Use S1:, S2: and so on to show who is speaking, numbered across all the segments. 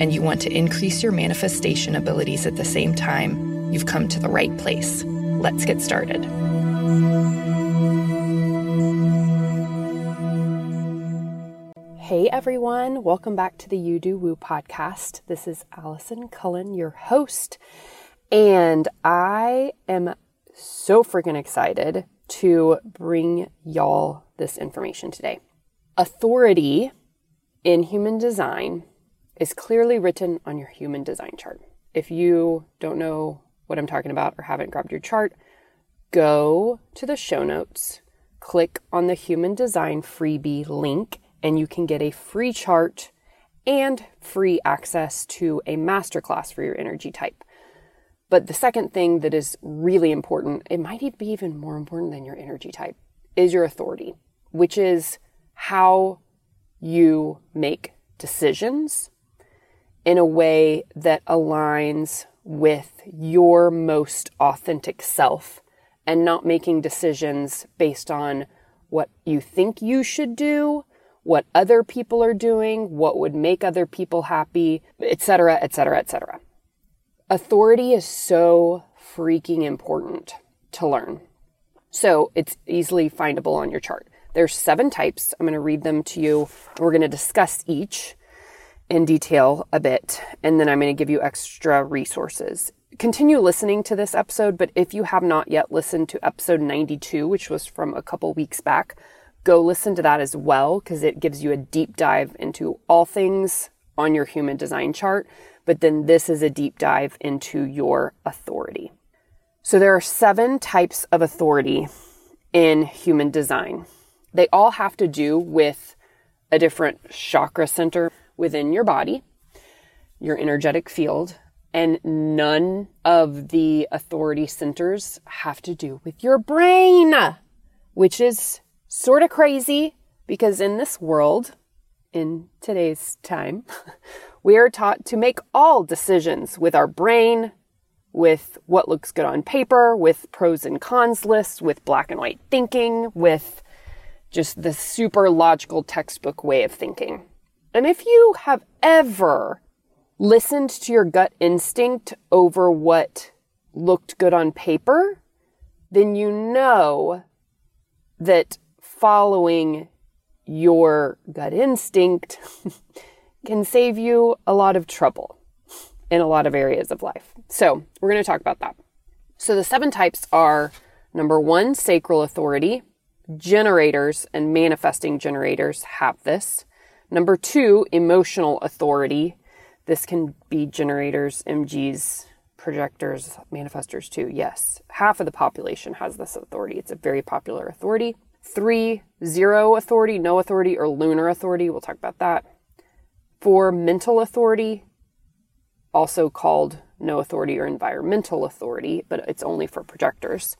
S1: and you want to increase your manifestation abilities at the same time, you've come to the right place. Let's get started. Hey everyone, welcome back to the You Do Woo podcast. This is Allison Cullen, your host, and I am so freaking excited to bring y'all this information today. Authority in human design is clearly written on your human design chart. If you don't know what I'm talking about or haven't grabbed your chart, go to the show notes, click on the human design freebie link and you can get a free chart and free access to a masterclass for your energy type. But the second thing that is really important, it might be even more important than your energy type, is your authority, which is how you make decisions in a way that aligns with your most authentic self and not making decisions based on what you think you should do what other people are doing, what would make other people happy, etc., etc., etc. Authority is so freaking important to learn. So it's easily findable on your chart. There's seven types. I'm going to read them to you. We're going to discuss each in detail a bit, and then I'm going to give you extra resources. Continue listening to this episode, but if you have not yet listened to episode 92, which was from a couple weeks back, go listen to that as well because it gives you a deep dive into all things on your human design chart. But then this is a deep dive into your authority. So there are seven types of authority in human design. They all have to do with a different chakra center within your body, your energetic field, and none of the authority centers have to do with your brain, which is sort of crazy because in this world, in today's time, we are taught to make all decisions with our brain, with what looks good on paper, with pros and cons lists, with black and white thinking, with just the super logical textbook way of thinking. And if you have ever listened to your gut instinct over what looked good on paper, then you know that following your gut instinct can save you a lot of trouble in a lot of areas of life. So, we're going to talk about that. So, the seven types are number one, sacral authority. Generators and manifesting generators have this. Number two, emotional authority. This can be generators, MGs, projectors, manifestors too. Yes, half of the population has this authority. It's a very popular authority. Three, zero authority, no authority, or lunar authority. We'll talk about that. Four, mental authority, also called no authority or environmental authority, but it's only for projectors.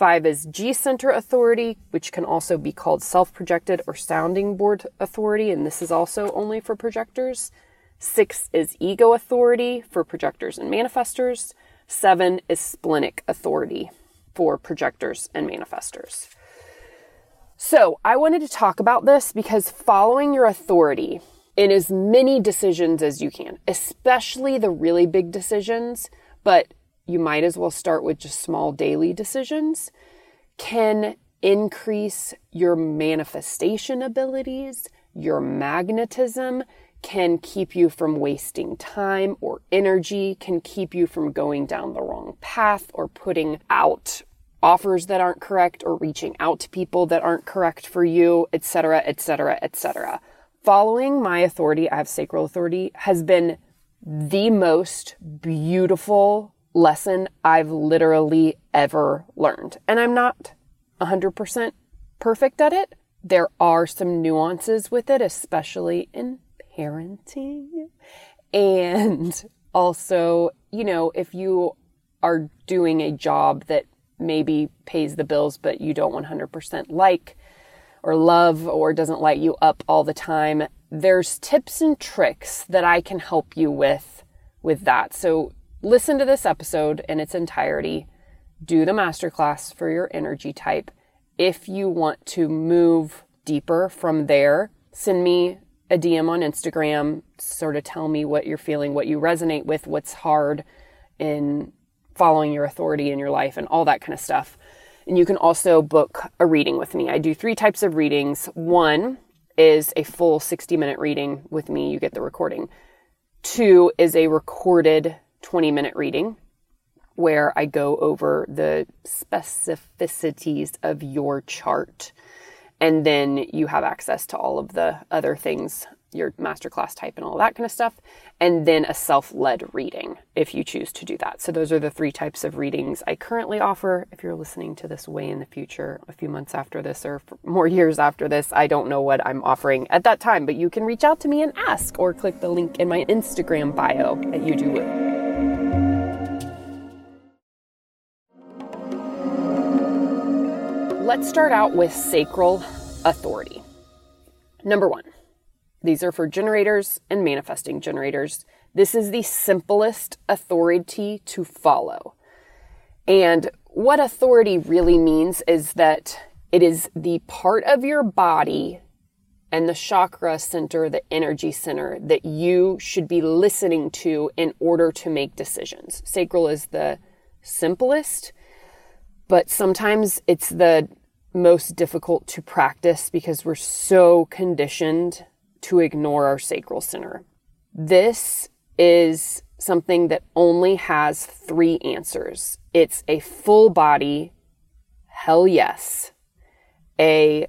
S1: Five is G center authority, which can also be called self projected or sounding board authority, and this is also only for projectors. Six is ego authority for projectors and manifestors. Seven is splenic authority for projectors and manifestors. So, I wanted to talk about this because following your authority in as many decisions as you can, especially the really big decisions, but you might as well start with just small daily decisions, can increase your manifestation abilities, your magnetism, can keep you from wasting time or energy, can keep you from going down the wrong path or putting out offers that aren't correct or reaching out to people that aren't correct for you, etc., etc., etc. Following my authority, I have sacral authority, has been the most beautiful lesson I've literally ever learned. And I'm not 100% perfect at it. There are some nuances with it, especially in parenting And also, you know, if you are doing a job that maybe pays the bills, but you don't 100% like or love or doesn't light you up all the time, there's tips and tricks that I can help you with with that. So listen to this episode in its entirety. Do the masterclass for your energy type. If you want to move deeper from there, send me a DM on Instagram, sort of tell me what you're feeling, what you resonate with, what's hard in following your authority in your life, and all that kind of stuff. And you can also book a reading with me. I do three types of readings. One is a full 60 minute reading with me, you get the recording. Two is a recorded 20 minute reading where I go over the specificities of your chart and then you have access to all of the other things, your masterclass type and all that kind of stuff. And then a self led reading if you choose to do that. So, those are the three types of readings I currently offer. If you're listening to this way in the future, a few months after this or more years after this, I don't know what I'm offering at that time, but you can reach out to me and ask or click the link in my Instagram bio at You Do Woo. Let's start out with sacral authority. Number one, these are for generators and manifesting generators. This is the simplest authority to follow. And what authority really means is that it is the part of your body and the chakra center, the energy center that you should be listening to in order to make decisions. Sacral is the simplest, but sometimes it's the most difficult to practice because we're so conditioned to ignore our sacral center. This is something that only has three answers it's a full body, hell yes, a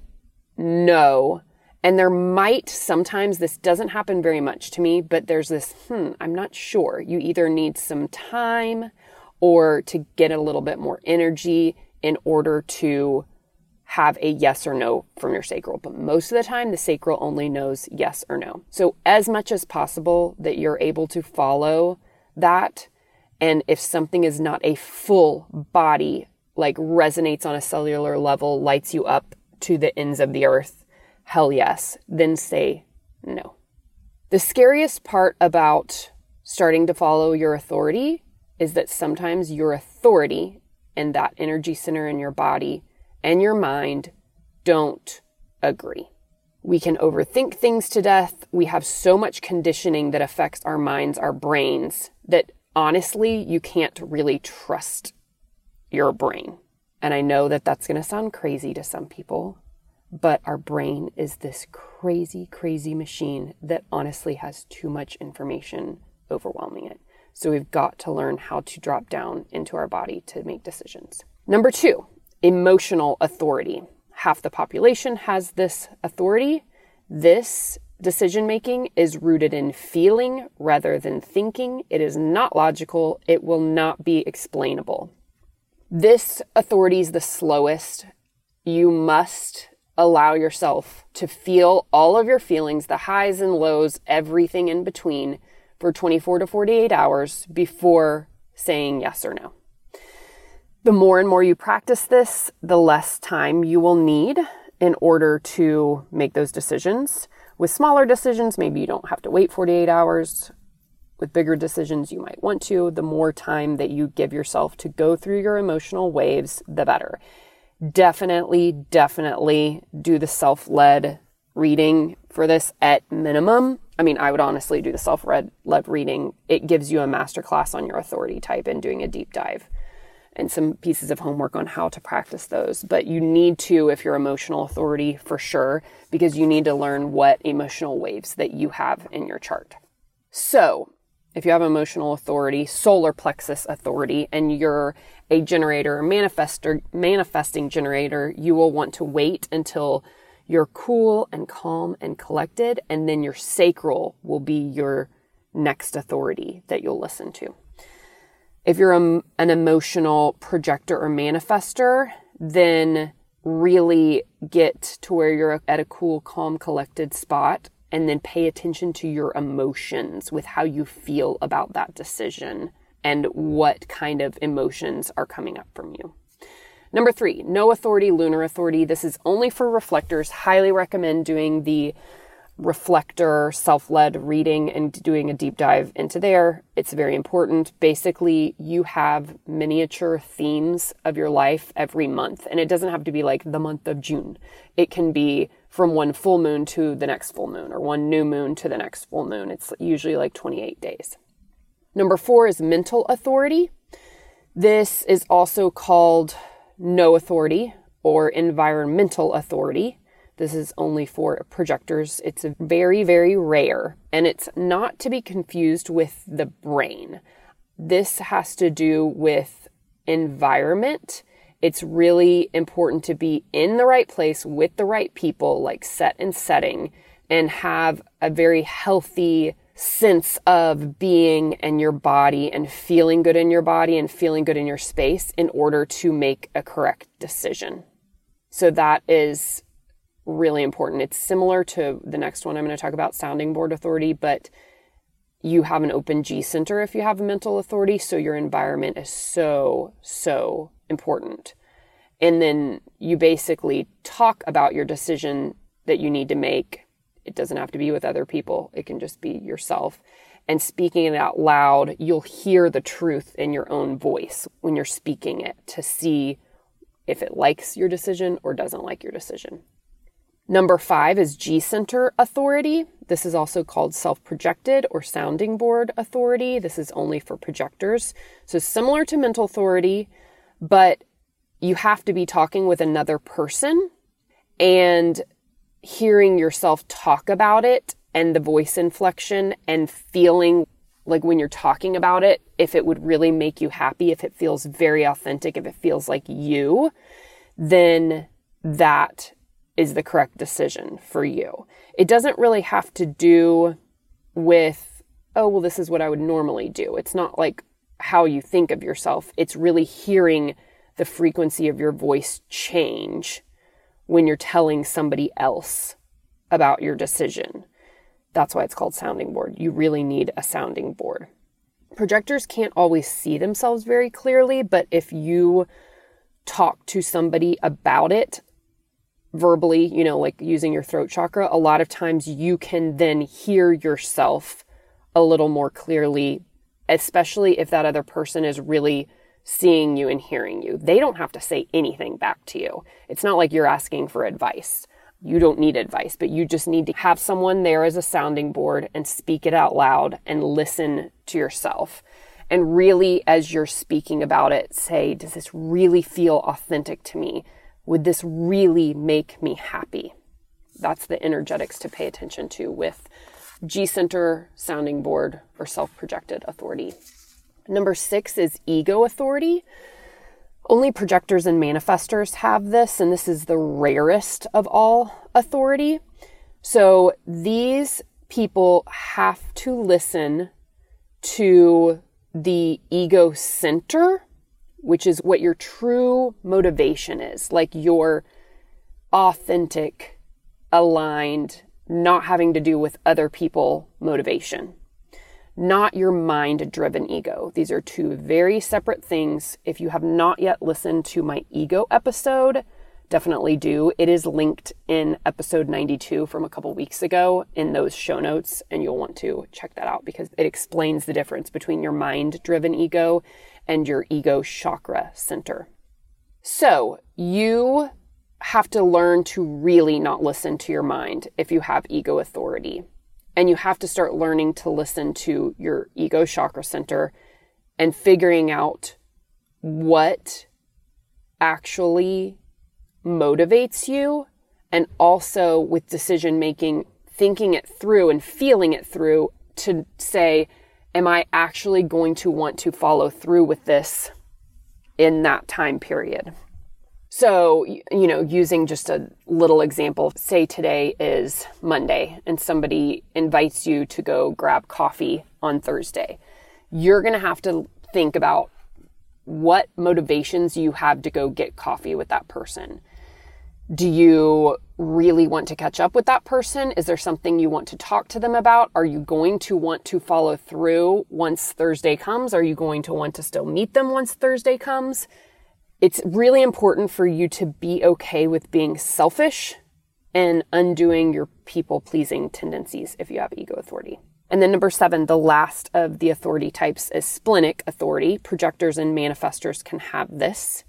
S1: no, and there might sometimes, this doesn't happen very much to me, but there's this, hmm, I'm not sure. You either need some time or to get a little bit more energy in order to have a yes or no from your sacral, but most of the time the sacral only knows yes or no. So, as much as possible that you're able to follow that, and if something is not a full body, like resonates on a cellular level, lights you up to the ends of the earth, hell yes, then say no. The scariest part about starting to follow your authority is that sometimes your authority and that energy center in your body and your mind don't agree. We can overthink things to death. We have so much conditioning that affects our minds, our brains, that honestly, you can't really trust your brain. And I know that that's going to sound crazy to some people, but our brain is this crazy, crazy machine that honestly has too much information overwhelming it. So we've got to learn how to drop down into our body to make decisions. Number two, emotional authority. Half the population has this authority. This decision making is rooted in feeling rather than thinking. It is not logical. It will not be explainable. This authority is the slowest. You must allow yourself to feel all of your feelings, the highs and lows, everything in between for 24 to 48 hours before saying yes or no. The more and more you practice this, the less time you will need in order to make those decisions. With smaller decisions, maybe you don't have to wait 48 hours. With bigger decisions, you might want to. The more time that you give yourself to go through your emotional waves, the better. Definitely, definitely do the self led reading for this at minimum. I mean, I would honestly do the self led reading. It gives you a masterclass on your authority type and doing a deep dive and some pieces of homework on how to practice those. But you need to, if you're emotional authority, for sure, because you need to learn what emotional waves that you have in your chart. So, if you have emotional authority, solar plexus authority, and you're a generator or manifestor, manifesting generator, you will want to wait until you're cool and calm and collected, and then your sacral will be your next authority that you'll listen to. If you're a, an emotional projector or manifestor, then really get to where you're at a cool, calm, collected spot and then pay attention to your emotions with how you feel about that decision and what kind of emotions are coming up from you. Number three, no authority, lunar authority. This is only for reflectors. Highly recommend doing the reflector self led reading and doing a deep dive into there. It's very important. Basically, you have miniature themes of your life every month, and it doesn't have to be like the month of June. It can be from one full moon to the next full moon or one new moon to the next full moon. It's usually like 28 days. Number four is mental authority. This is also called no authority or environmental authority. This is only for projectors. It's very, very rare, and it's not to be confused with the brain. This has to do with environment. It's really important to be in the right place with the right people, like set and setting, and have a very healthy sense of being and your body and feeling good in your body and feeling good in your space in order to make a correct decision. So that is really important. It's similar to the next one I'm going to talk about, sounding board authority, but you have an open G center if you have a mental authority. So your environment is so, so important. And then you basically talk about your decision that you need to make. It doesn't have to be with other people, it can just be yourself. And speaking it out loud, you'll hear the truth in your own voice when you're speaking it to see if it likes your decision or doesn't like your decision. Number five is G center authority. This is also called self projected or sounding board authority. This is only for projectors. So, similar to mental authority, but you have to be talking with another person and hearing yourself talk about it and the voice inflection and feeling like when you're talking about it, if it would really make you happy, if it feels very authentic, if it feels like you, then that is the correct decision for you. It doesn't really have to do with, oh, well, this is what I would normally do. It's not like how you think of yourself. It's really hearing the frequency of your voice change when you're telling somebody else about your decision. That's why it's called sounding board. You really need a sounding board. Projectors can't always see themselves very clearly, but if you talk to somebody about it, verbally, you know, like using your throat chakra, a lot of times you can then hear yourself a little more clearly, especially if that other person is really seeing you and hearing you. They don't have to say anything back to you. It's not like you're asking for advice. You don't need advice, but you just need to have someone there as a sounding board and speak it out loud and listen to yourself. And really, as you're speaking about it, say, does this really feel authentic to me? Would this really make me happy? That's the energetics to pay attention to with G center, sounding board, or self projected authority. Number six is ego authority. Only projectors and manifestors have this, and this is the rarest of all authority. So these people have to listen to the ego center which is what your true motivation is, like your authentic, aligned, not having to do with other people motivation, not your mind driven ego. These are two very separate things. If you have not yet listened to my ego episode, definitely do. It is linked in episode 92 from a couple weeks ago in those show notes, and you'll want to check that out because it explains the difference between your mind driven ego and your ego chakra center. So you have to learn to really not listen to your mind if you have ego authority. And you have to start learning to listen to your ego chakra center and figuring out what actually motivates you. And also with decision making, thinking it through and feeling it through to say, am I actually going to want to follow through with this in that time period? So, you know, using just a little example, say today is Monday and somebody invites you to go grab coffee on Thursday. You're going to have to think about what motivations you have to go get coffee with that person. Do you really want to catch up with that person? Is there something you want to talk to them about? Are you going to want to follow through once Thursday comes? Are you going to want to still meet them once Thursday comes? It's really important for you to be okay with being selfish and undoing your people pleasing tendencies if you have ego authority. And then number seven, the last of the authority types is splenic authority. Projectors and manifestors can have this.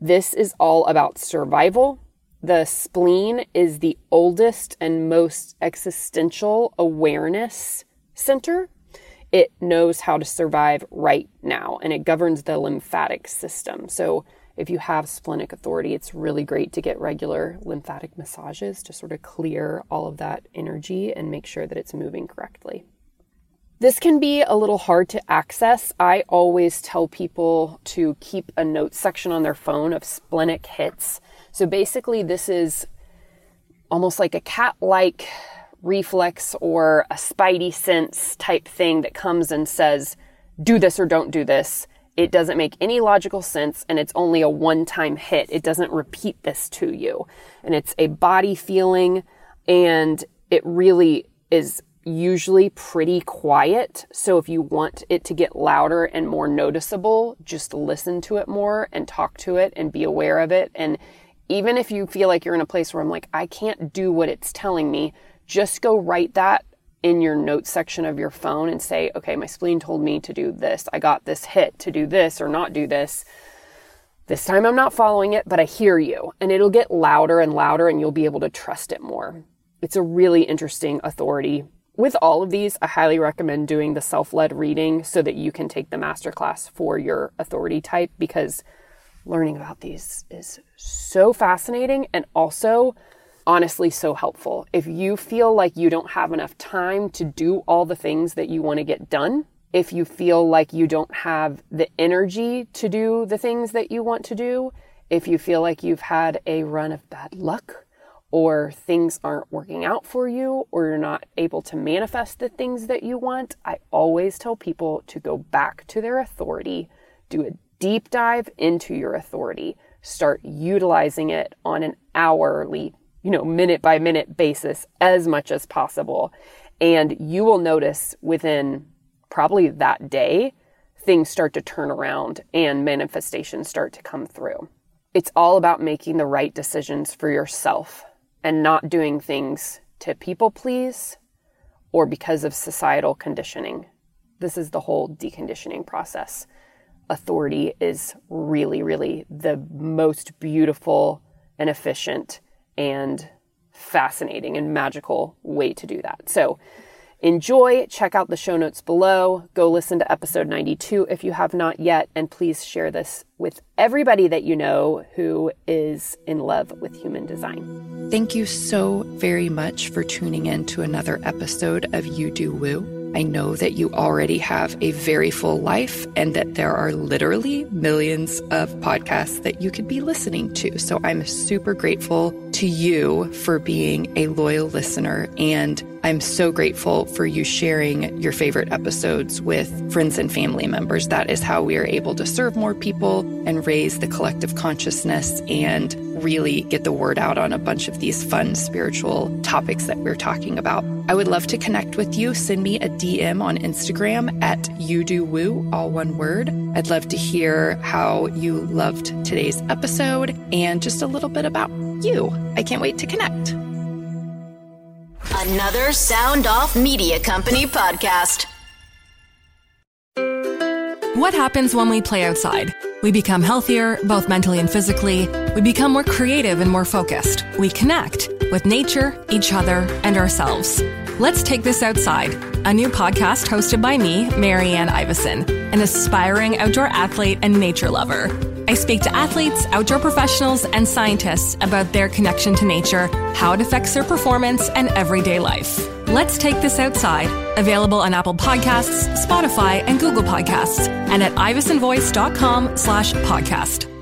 S1: This is all about survival. The spleen is the oldest and most existential awareness center. It knows how to survive right now and it governs the lymphatic system. So if you have splenic authority, it's really great to get regular lymphatic massages to sort of clear all of that energy and make sure that it's moving correctly. This can be a little hard to access. I always tell people to keep a note section on their phone of splenic hits. So basically, this is almost like a cat like reflex or a spidey sense type thing that comes and says, do this or don't do this. It doesn't make any logical sense and it's only a one time hit. It doesn't repeat this to you. And it's a body feeling and it really is usually pretty quiet. So if you want it to get louder and more noticeable, just listen to it more and talk to it and be aware of it. And even if you feel like you're in a place where I'm like, I can't do what it's telling me, just go write that in your notes section of your phone and say, okay, my spleen told me to do this. I got this hit to do this or not do this. This time I'm not following it, but I hear you. And it'll get louder and louder and you'll be able to trust it more. It's a really interesting authority with all of these, I highly recommend doing the self led reading so that you can take the masterclass for your authority type because learning about these is so fascinating and also honestly so helpful. If you feel like you don't have enough time to do all the things that you want to get done, if you feel like you don't have the energy to do the things that you want to do, if you feel like you've had a run of bad luck, or things aren't working out for you, or you're not able to manifest the things that you want, I always tell people to go back to their authority, do a deep dive into your authority, start utilizing it on an hourly, you know, minute by minute basis as much as possible. And you will notice within probably that day, things start to turn around and manifestations start to come through. It's all about making the right decisions for yourself and not doing things to people please or because of societal conditioning. This is the whole deconditioning process. Authority is really, really the most beautiful and efficient and fascinating and magical way to do that. So, Enjoy, check out the show notes below, go listen to episode 92 if you have not yet, and please share this with everybody that you know who is in love with human design.
S2: Thank you so very much for tuning in to another episode of You Do Woo. I know that you already have a very full life and that there are literally millions of podcasts that you could be listening to. So I'm super grateful to you for being a loyal listener. And I'm so grateful for you sharing your favorite episodes with friends and family members. That is how we are able to serve more people and raise the collective consciousness and really get the word out on a bunch of these fun spiritual topics that we're talking about. I would love to connect with you. Send me a DM on Instagram at you do woo, all one word. I'd love to hear how you loved today's episode and just a little bit about you. I can't wait to connect.
S3: Another Sound Off Media Company podcast.
S4: What happens when we play outside? We become healthier, both mentally and physically. We become more creative and more focused. We connect with nature, each other, and ourselves. Let's Take This Outside, a new podcast hosted by me, Marianne Iveson, an aspiring outdoor athlete and nature lover. I speak to athletes, outdoor professionals, and scientists about their connection to nature, how it affects their performance, and everyday life. Let's Take This Outside, available on Apple Podcasts, Spotify, and Google Podcasts, and at ivesonvoice.com slash podcast.